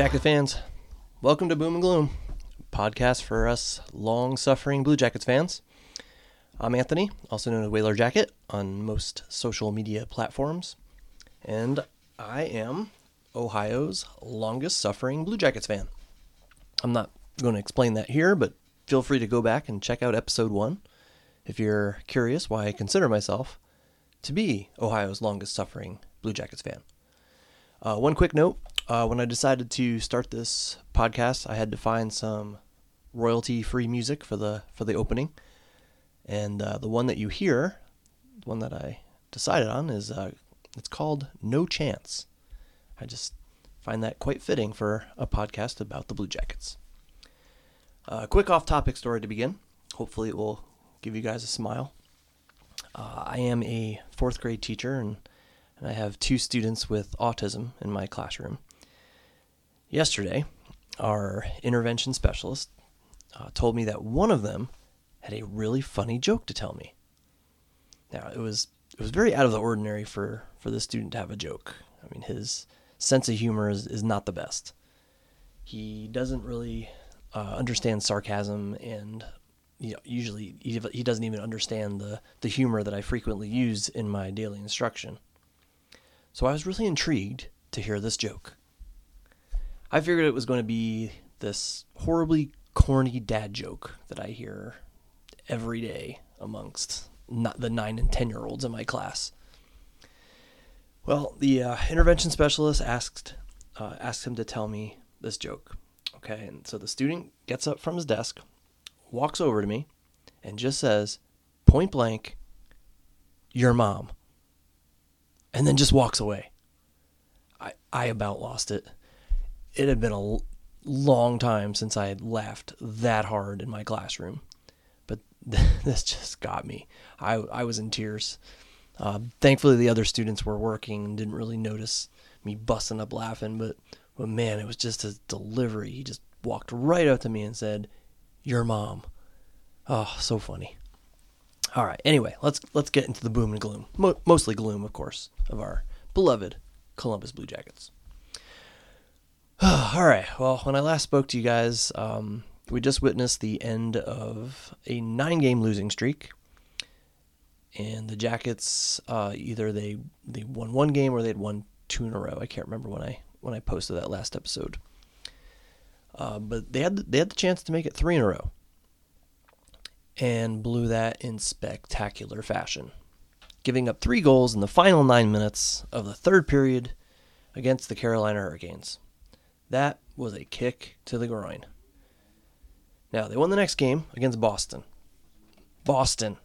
Jacket fans. Welcome to Boom and Gloom, podcast for us long suffering Blue Jackets fans. I'm Anthony, also known as Whaler Jacket on most social media platforms, and I am Ohio's longest suffering Blue Jackets fan. I'm not going to explain that here, but feel free to go back and check out episode one if you're curious why I consider myself to be Ohio's longest suffering Blue Jackets fan. Uh, one quick note uh, when I decided to start this podcast, I had to find some royalty free music for the, for the opening. And uh, the one that you hear, the one that I decided on, is uh, it's called No Chance. I just find that quite fitting for a podcast about the Blue Jackets. A uh, quick off topic story to begin. Hopefully, it will give you guys a smile. Uh, I am a fourth grade teacher, and, and I have two students with autism in my classroom. Yesterday, our intervention specialist uh, told me that one of them had a really funny joke to tell me. Now, it was it was very out of the ordinary for, for the student to have a joke. I mean, his sense of humor is, is not the best. He doesn't really uh, understand sarcasm, and you know, usually he, he doesn't even understand the, the humor that I frequently use in my daily instruction. So I was really intrigued to hear this joke. I figured it was going to be this horribly corny dad joke that I hear every day amongst not the nine and ten year olds in my class. Well, the uh, intervention specialist asked uh, asked him to tell me this joke. Okay, and so the student gets up from his desk, walks over to me, and just says, point blank, "Your mom," and then just walks away. I I about lost it. It had been a long time since I had laughed that hard in my classroom, but this just got me. I I was in tears. Uh, thankfully, the other students were working and didn't really notice me busting up laughing. But, but man, it was just his delivery. He just walked right up to me and said, "Your mom." Oh, so funny. All right. Anyway, let's let's get into the boom and gloom. Mo- mostly gloom, of course, of our beloved Columbus Blue Jackets. All right. Well, when I last spoke to you guys, um, we just witnessed the end of a nine-game losing streak and the Jackets uh, either they they won one game or they had won two in a row. I can't remember when I when I posted that last episode. Uh, but they had they had the chance to make it three in a row, and blew that in spectacular fashion, giving up three goals in the final nine minutes of the third period against the Carolina Hurricanes. That was a kick to the groin. Now they won the next game against Boston. Boston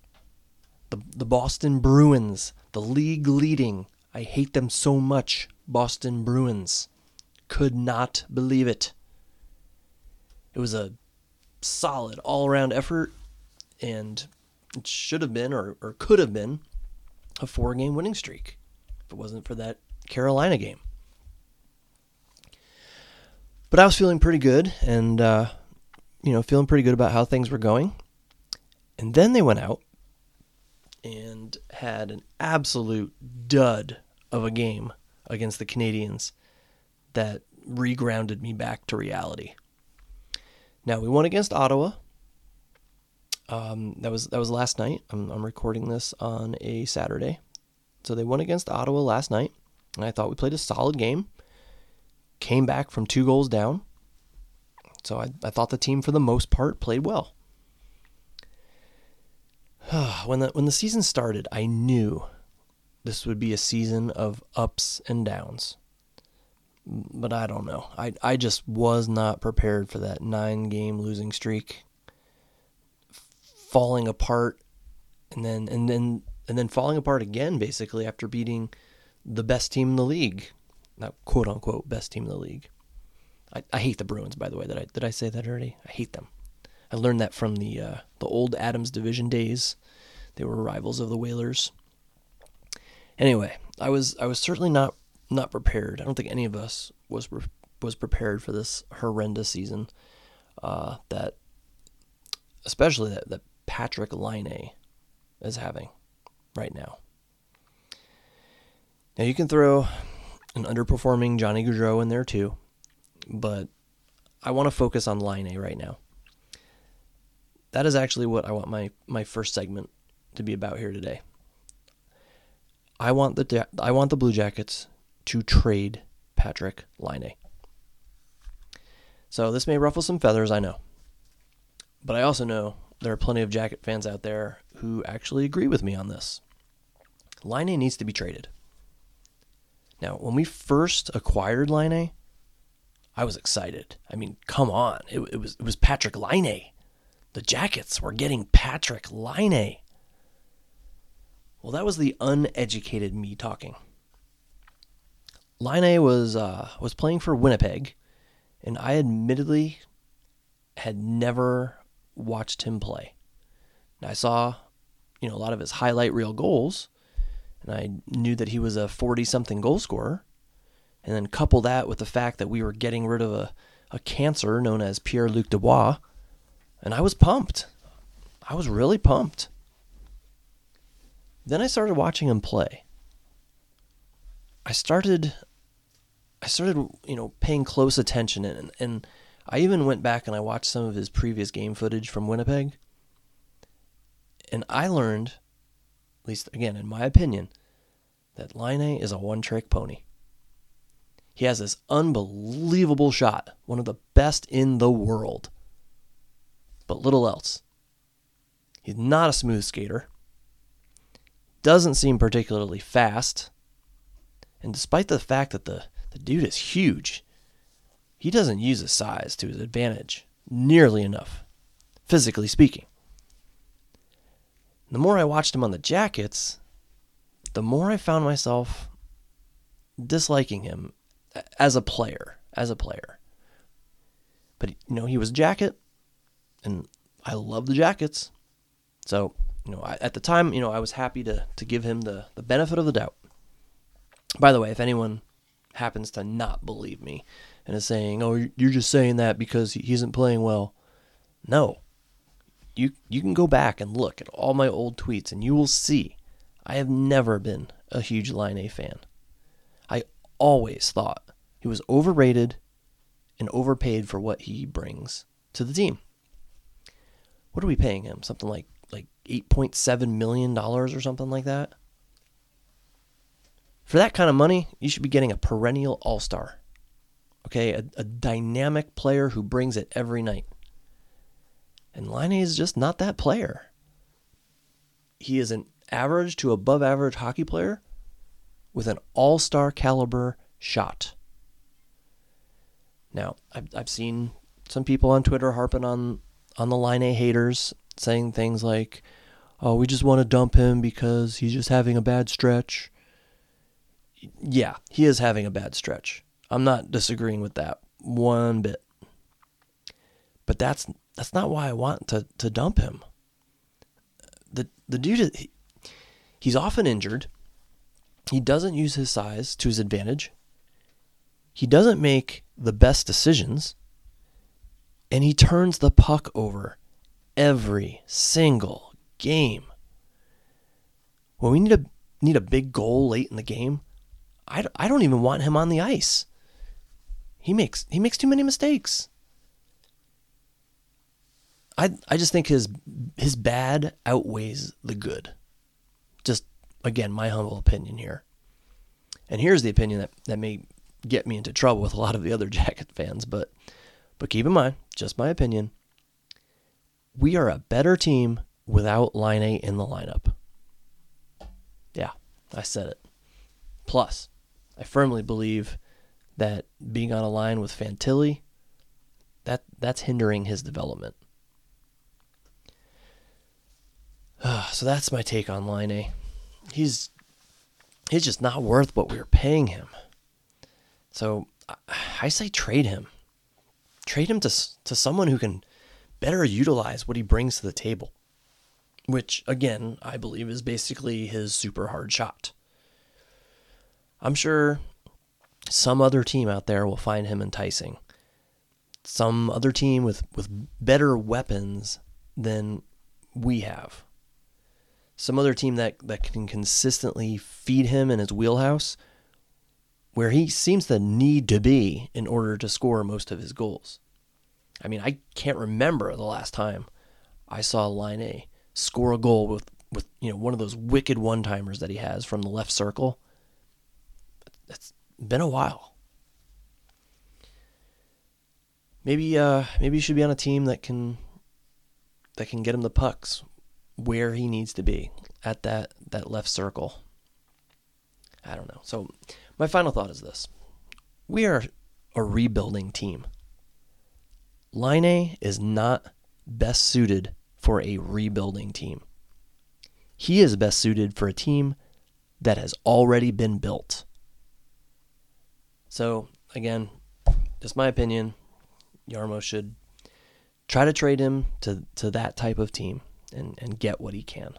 the, the Boston Bruins, the league leading. I hate them so much. Boston Bruins. Could not believe it. It was a solid all around effort, and it should have been, or, or could have been, a four game winning streak if it wasn't for that Carolina game. But I was feeling pretty good and, uh, you know, feeling pretty good about how things were going. And then they went out and had an absolute dud of a game against the Canadiens that regrounded me back to reality. Now we won against Ottawa. Um, that was that was last night. I'm, I'm recording this on a Saturday, so they won against Ottawa last night, and I thought we played a solid game. Came back from two goals down, so I, I thought the team for the most part played well. when the when the season started, I knew this would be a season of ups and downs. But I don't know. I I just was not prepared for that 9-game losing streak falling apart and then and then and then falling apart again basically after beating the best team in the league. Not quote unquote best team in the league. I, I hate the Bruins by the way. Did I did I say that already? I hate them. I learned that from the uh, the old Adams Division days. They were rivals of the Whalers. Anyway, I was I was certainly not not prepared. I don't think any of us was was prepared for this horrendous season. Uh, that especially that that Patrik Laine is having right now. Now you can throw an underperforming Johnny Gaudreau in there too. but I want to focus on Laine right now. That is actually what I want my, my first segment to be about here today. I want the I want the Blue Jackets to trade Patrik Laine. So this may ruffle some feathers, I know. But I also know there are plenty of Jacket fans out there who actually agree with me on this. Laine needs to be traded. Now, when we first acquired Laine, I was excited. I mean, come on. It, it was it was Patrik Laine. The Jackets were getting Patrik Laine. Well, that was the uneducated me talking. Laine was uh, was playing for Winnipeg, and I admittedly had never watched him play. And I saw, you know, a lot of his highlight reel goals, and I knew that he was a 40 something goal scorer. And then couple that with the fact that we were getting rid of a, a cancer known as Pierre Luc Dubois, and I was pumped. I was really pumped. Then I started watching him play. I started I started, you know, paying close attention and and I even went back and I watched some of his previous game footage from Winnipeg. And I learned, least again in my opinion, that Laine is a one-trick pony. He has this unbelievable shot, one of the best in the world. But little else. He's not a smooth skater. Doesn't seem particularly fast. And despite the fact that the, the dude is huge, he doesn't use his size to his advantage nearly enough, physically speaking. The more I watched him on the Jackets, the more I found myself disliking him as a player, as a player. But you know, he was jacket, and I love the jackets. So you know, I, at the time, you know, I was happy to to give him the the benefit of the doubt. By the way, if anyone happens to not believe me and is saying, "Oh, you're just saying that because he isn't playing well," no. You you can go back and look at all my old tweets, and you will see I have never been a huge Laine fan. I always thought he was overrated and overpaid for what he brings to the team. What are we paying him? Something like like 8.7 million dollars or something like that. For that kind of money, you should be getting a perennial all-star. Okay, a, a dynamic player who brings it every night. And Laine is just not that player. He is an average to above average hockey player with an all star caliber shot. Now, I've, I've seen some people on Twitter harping on, on the Laine haters, saying things like, oh, we just want to dump him because he's just having a bad stretch. Yeah, he is having a bad stretch. I'm not disagreeing with that one bit. But that's that's not why I want to, to dump him. The the dude he, he's often injured. He doesn't use his size to his advantage. He doesn't make the best decisions. And he turns the puck over every single game. When we need a need a big goal late in the game, I, I don't even want him on the ice. He makes he makes too many mistakes. I I just think his his bad outweighs the good. Just again, my humble opinion here. And here's the opinion that, that may get me into trouble with a lot of the other Jacket fans, but but keep in mind, just my opinion. We are a better team without Laine in the lineup. Yeah, I said it. Plus, I firmly believe that being on a line with Fantilli, that that's hindering his development. so that's my take on Laine. He's he's just not worth what we are paying him. So I say trade him. Trade him to to someone who can better utilize what he brings to the table. Which again, I believe is basically his super hard shot. I'm sure some other team out there will find him enticing. Some other team with, with better weapons than we have some other team that, that can consistently feed him in his wheelhouse where he seems to need to be in order to score most of his goals. I mean, I can't remember the last time I saw Laine score a goal with, with you know one of those wicked one timers that he has from the left circle. It's been a while. Maybe uh, maybe he should be on a team that can that can get him the pucks where he needs to be at that that left circle. I don't know. So my final thought is this. We are a rebuilding team. Laine is not best suited for a rebuilding team. He is best suited for a team that has already been built. So, again, just my opinion, Jarmo should try to trade him to, to that type of team and, and get what he can.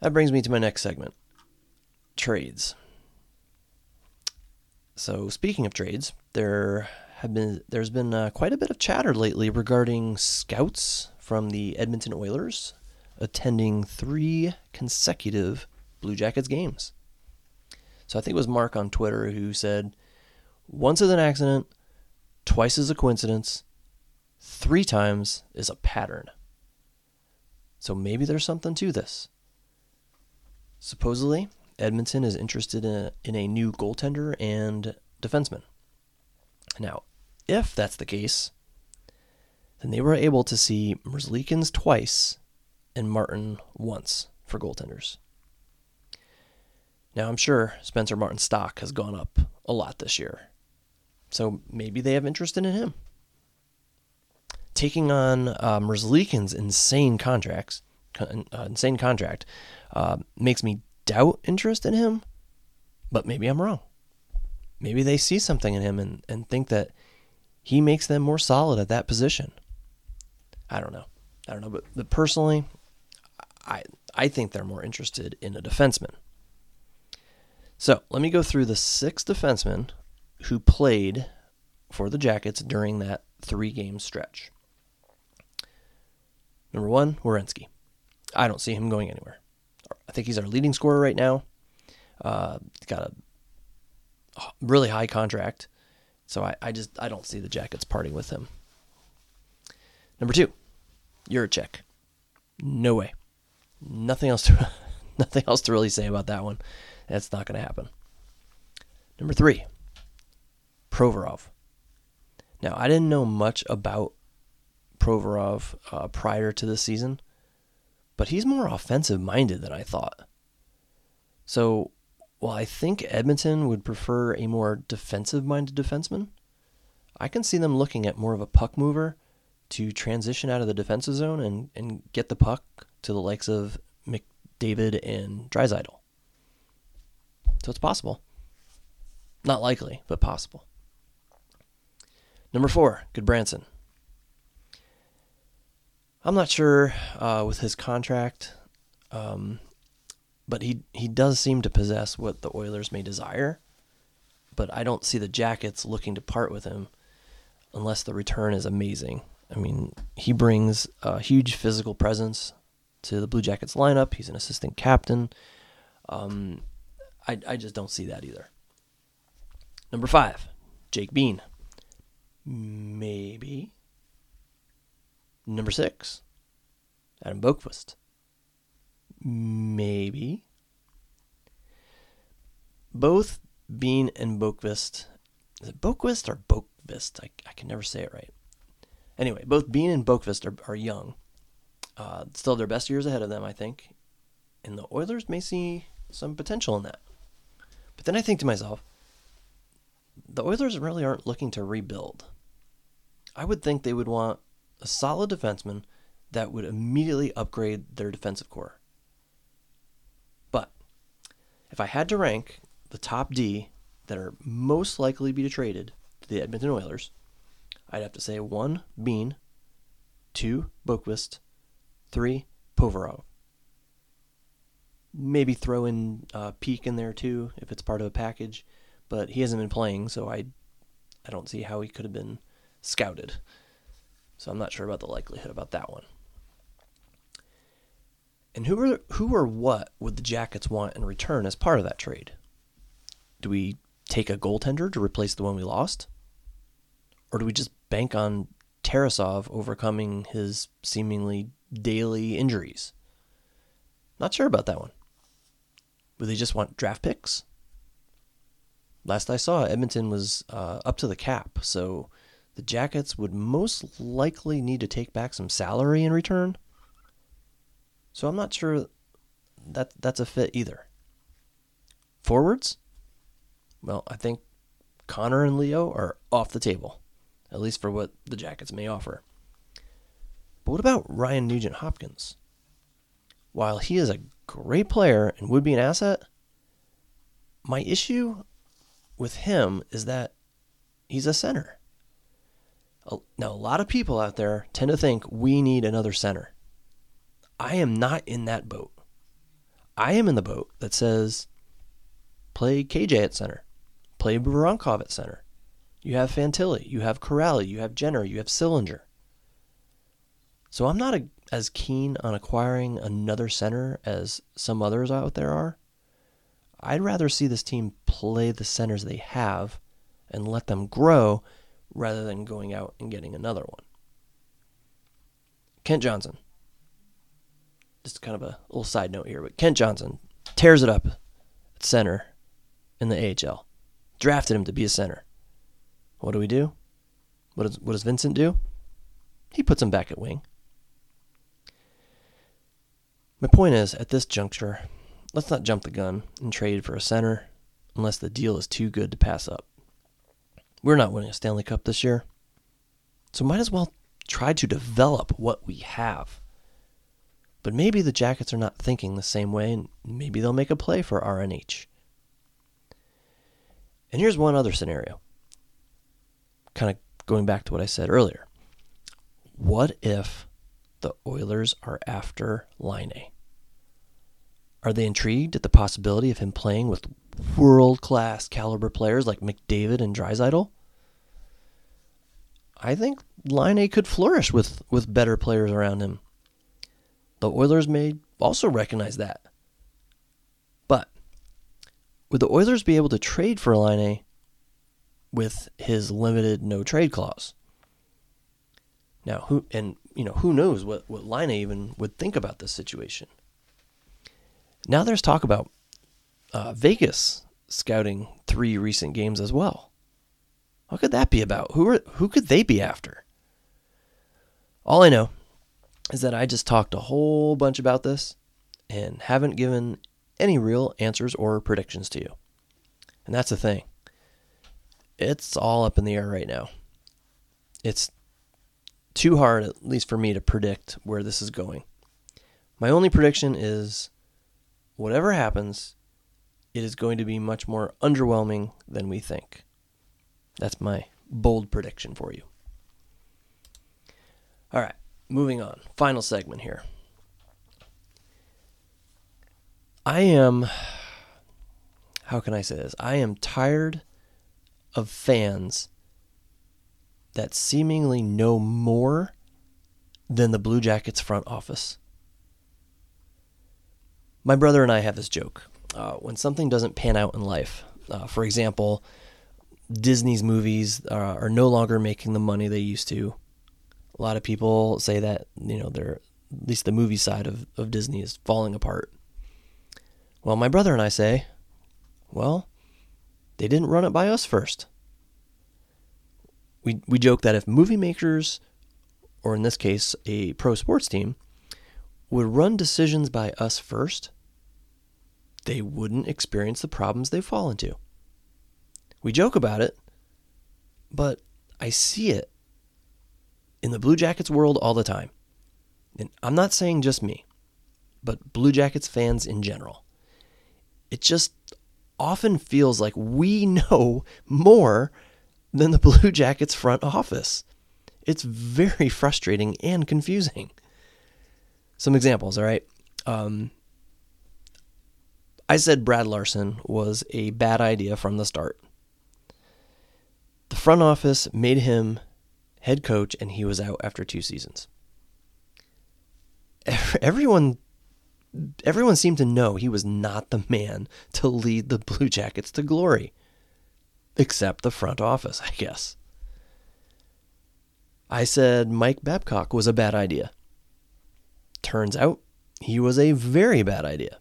That brings me to my next segment trades. So, speaking of trades, there have been there's been uh, quite a bit of chatter lately regarding scouts from the Edmonton Oilers attending three consecutive Blue Jackets games. So I think it was Mark on Twitter who said, "Once is an accident, twice is a coincidence, three times is a pattern." So maybe there's something to this. Supposedly, Edmonton is interested in a, in a new goaltender and defenseman. Now, if that's the case, then they were able to see Merzlikins twice and Martin once for goaltenders. Now, I'm sure Spencer Martin's stock has gone up a lot this year. So maybe they have interest in him. Taking on uh, Merzlikins' insane contracts, uh, insane contract, uh, makes me doubt interest in him, but maybe I'm wrong. Maybe they see something in him and, and think that he makes them more solid at that position. I don't know. I don't know, but, but personally, I I think they're more interested in a defenseman. So let me go through the six defensemen who played for the Jackets during that three game stretch. Number one, Werenski. I don't see him going anywhere. I think he's our leading scorer right now. Uh, got a really high contract, so I, I just I don't see the Jackets parting with him. Number two, Jiricek. No way. Nothing else to nothing else to really say about that one. That's not going to happen. Number three, Provorov. Now I didn't know much about Provorov uh, prior to the season but he's more offensive minded than I thought. So, while I think Edmonton would prefer a more defensive minded defenseman, I can see them looking at more of a puck mover to transition out of the defensive zone and, and get the puck to the likes of McDavid and Draisaitl. So it's possible. Not likely, but possible. Number four, Gudbranson. I'm not sure uh, with his contract, um, but he he does seem to possess what the Oilers may desire. But I don't see the Jackets looking to part with him unless the return is amazing. I mean, he brings a huge physical presence to the Blue Jackets lineup. He's an assistant captain. Um, I I just don't see that either. Number five, Jake Bean. Maybe Number six, Adam Boqvist. Maybe. Both Bean and Boqvist. Is it Boqvist or Boqvist? I, I can never say it right. Anyway, both Bean and Boqvist are, are young. Uh, still their best years ahead of them, I think. And the Oilers may see some potential in that. But then I think to myself, the Oilers really aren't looking to rebuild. I would think they would want a solid defenseman that would immediately upgrade their defensive core. But if I had to rank the top D that are most likely to be traded to the Edmonton Oilers, I'd have to say one, Bean, two, Boqvist, three, Provorov. Maybe throw in uh, Peeke in there too if it's part of a package, but he hasn't been playing, so I, I don't see how he could have been scouted. So I'm not sure about the likelihood about that one. And who are who or what would the Jackets want in return as part of that trade? Do we take a goaltender to replace the one we lost? Or do we just bank on Tarasov overcoming his seemingly daily injuries? Not sure about that one. Would they just want draft picks? Last I saw, Edmonton was uh, up to the cap, so the Jackets would most likely need to take back some salary in return. So I'm not sure that that's a fit either. Forwards? Well, I think Connor and Leo are off the table, at least for what the Jackets may offer. But what about Ryan Nugent Hopkins? While he is a great player and would be an asset, my issue with him is that he's a center. Now, a lot of people out there tend to think we need another center. I am not in that boat. I am in the boat that says play KJ at center, play Voronkov at center. You have Fantilli, you have Kuraly, you have Jenner, you have Sillinger. So I'm not a, as keen on acquiring another center as some others out there are. I'd rather see this team play the centers they have and let them grow rather than going out and getting another one. Kent Johnson. Just kind of a little side note here, but Kent Johnson tears it up at center in the AHL. Drafted him to be a center. What do we do? What does, what does Vincent do? He puts him back at wing. My point is, at this juncture, let's not jump the gun and trade for a center unless the deal is too good to pass up. We're not winning a Stanley Cup this year. So might as well try to develop what we have. But maybe the Jackets are not thinking the same way, and maybe they'll make a play for RNH. And here's one other scenario. Kind of going back to what I said earlier. What if the Oilers are after Laine? Are they intrigued at the possibility of him playing with world class caliber players like McDavid and Draisaitl? I think Laine could flourish with, with better players around him. The Oilers may also recognize that. But would the Oilers be able to trade for Laine with his limited no trade clause? Now, who and you know who knows what what Laine even would think about this situation? Now there's talk about uh, Vegas scouting three recent games as well. What could that be about? Who are who could they be after? All I know is that I just talked a whole bunch about this and haven't given any real answers or predictions to you. And that's the thing. It's all up in the air right now. It's too hard, at least for me, to predict where this is going. My only prediction is whatever happens, it is going to be much more underwhelming than we think. That's my bold prediction for you. All right, moving on. Final segment here. I am, how can I say this? I am tired of fans that seemingly know more than the Blue Jackets front office. My brother and I have this joke. Uh, when something doesn't pan out in life, uh, for example, Disney's movies are, are, no longer making the money they used to. A lot of people say that you know they're at least the movie side of, of Disney is falling apart. Well, my brother and I say, well, they didn't run it by us first. We we joke that if movie makers, or in this case a pro sports team, would run decisions by us first, they wouldn't experience the problems they fall into. We joke about it, but I see it in the Blue Jackets world all the time. And I'm not saying just me, but Blue Jackets fans in general. It just often feels like we know more than the Blue Jackets front office. It's very frustrating and confusing. Some examples, all right? Um, I said Brad Larsen was a bad idea from the start. The front office made him head coach, and he was out after two seasons. Everyone everyone seemed to know he was not the man to lead the Blue Jackets to glory, except the front office, I guess. I said Mike Babcock was a bad idea. Turns out he was a very bad idea.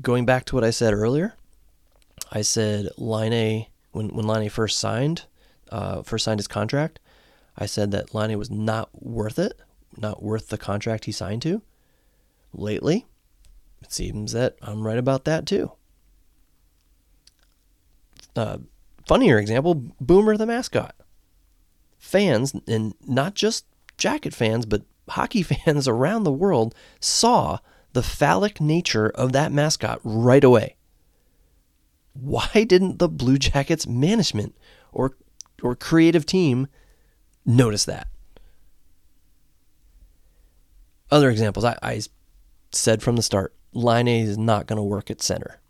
Going back to what I said earlier, I said Laine when when Laine first signed, uh, first signed his contract, I said that Laine was not worth it, not worth the contract he signed to. Lately, it seems that I'm right about that too. Uh, funnier example Boomer the mascot. Fans, and not just jacket fans, but hockey fans around the world, saw the phallic nature of that mascot right away. Why didn't the Blue Jackets management or or creative team notice that? Other examples, I, I said from the start, Laine is not going to work at center.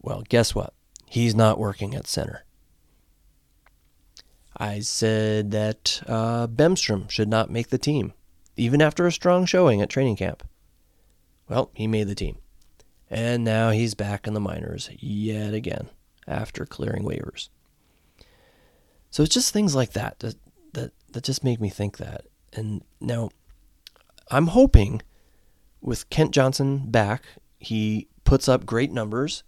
Well, guess what? He's not working at center. I said that uh, Bemstrom should not make the team, even after a strong showing at training camp. Well, he made the team. And now he's back in the minors yet again after clearing waivers. So it's just things like that that that, that just make me think that. And now I'm hoping with Kent Johnson back, he puts up great numbers.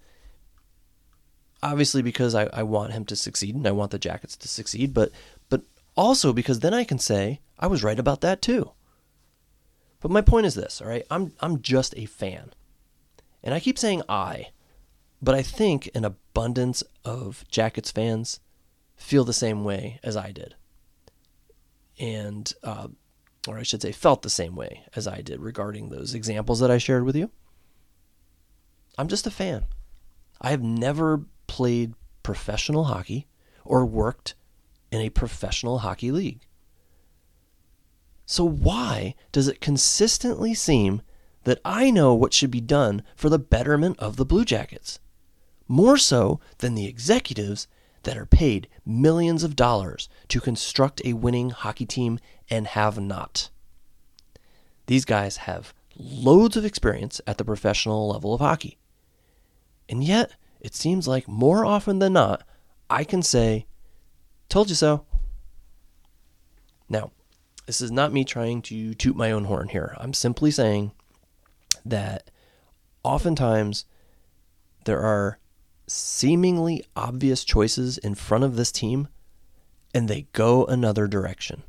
Obviously because I, I want him to succeed and I want the Jackets to succeed, but but also because then I can say I was right about that too. But my point is this, all right? I'm I'm just a fan. And I keep saying I, but I think an abundance of Jackets fans feel the same way as I did. And, uh, or I should say, felt the same way as I did regarding those examples that I shared with you. I'm just a fan. I have never played professional hockey or worked in a professional hockey league. So, why does it consistently seem that I know what should be done for the betterment of the Blue Jackets, more so than the executives that are paid millions of dollars to construct a winning hockey team and have not. These guys have loads of experience at the professional level of hockey. And yet, it seems like more often than not, I can say, Told you so. Now, this is not me trying to toot my own horn here. I'm simply saying that oftentimes there are seemingly obvious choices in front of this team and they go another direction.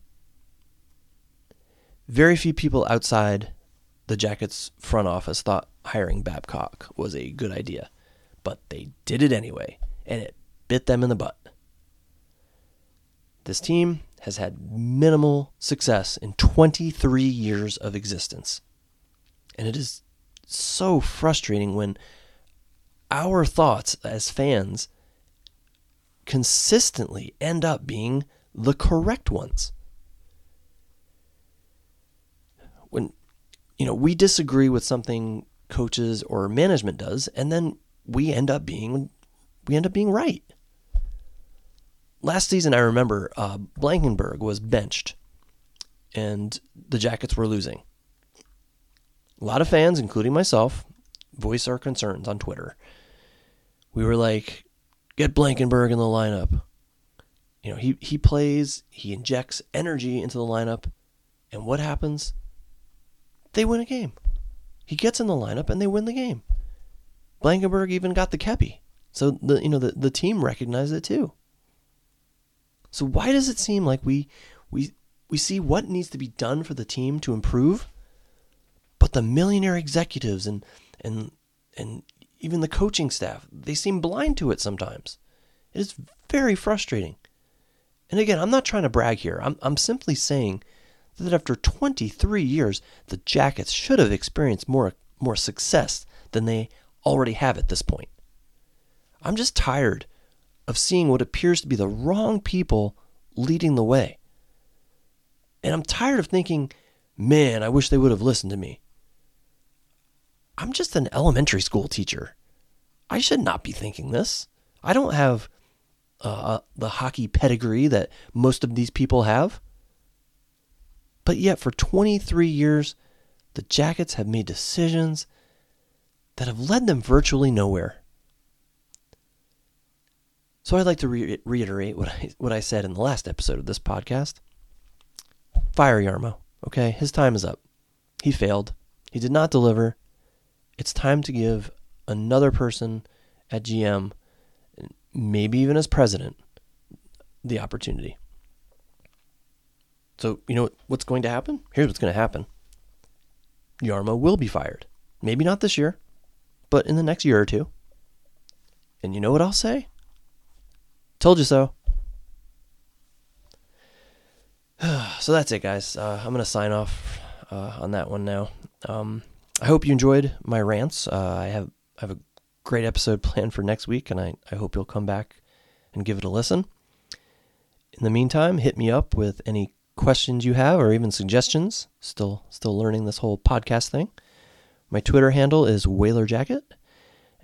Very few people outside the Jackets front office thought hiring Babcock was a good idea, but they did it anyway, and it bit them in the butt. This team has had minimal success in 23 years of existence. And it is so frustrating when our thoughts as fans consistently end up being the correct ones. When you know, we disagree with something coaches or management does and then we end up being we end up being right. Last season I remember uh, Blankenburg was benched and the Jackets were losing. A lot of fans, including myself, voice our concerns on Twitter. We were like, get Blankenburg in the lineup. You know, he, he plays, he injects energy into the lineup, and what happens? They win a game. He gets in the lineup and they win the game. Blankenburg even got the kepi. So the you know the, the team recognized it too. So why does it seem like we we we see what needs to be done for the team to improve, but the millionaire executives and and and even the coaching staff, they seem blind to it sometimes. It is very frustrating. And again, I'm not trying to brag here. I'm I'm simply saying that after 23 years, the Jackets should have experienced more more success than they already have at this point. I'm just tired of seeing what appears to be the wrong people leading the way. And I'm tired of thinking, man, I wish they would have listened to me. I'm just an elementary school teacher. I should not be thinking this. I don't have uh, the hockey pedigree that most of these people have. But yet, for 23 years, the Jackets have made decisions that have led them virtually nowhere. So I'd like to re- reiterate what I what I said in the last episode of this podcast. Fire Jarmo. Okay, his time is up. He failed. He did not deliver. It's time to give another person at GM, maybe even as president, the opportunity. So, you know what's going to happen? Here's what's going to happen Jarmo will be fired. Maybe not this year, but in the next year or two. And you know what I'll say? Told you so. so that's it, guys. Uh, I'm to sign off uh, on that one now. Um, I hope you enjoyed my rants. Uh, I have I have a great episode planned for next week, and I, I hope you'll come back and give it a listen. In the meantime, hit me up with any questions you have or even suggestions. Still still learning this whole podcast thing. My Twitter handle is Whaler Jacket,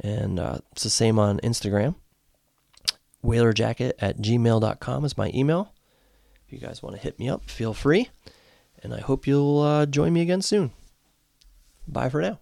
and uh, it's the same on Instagram. WhalerJacket at gmail.com is my email. If you guys want to hit me up, feel free. And I hope you'll uh, join me again soon. Bye for now.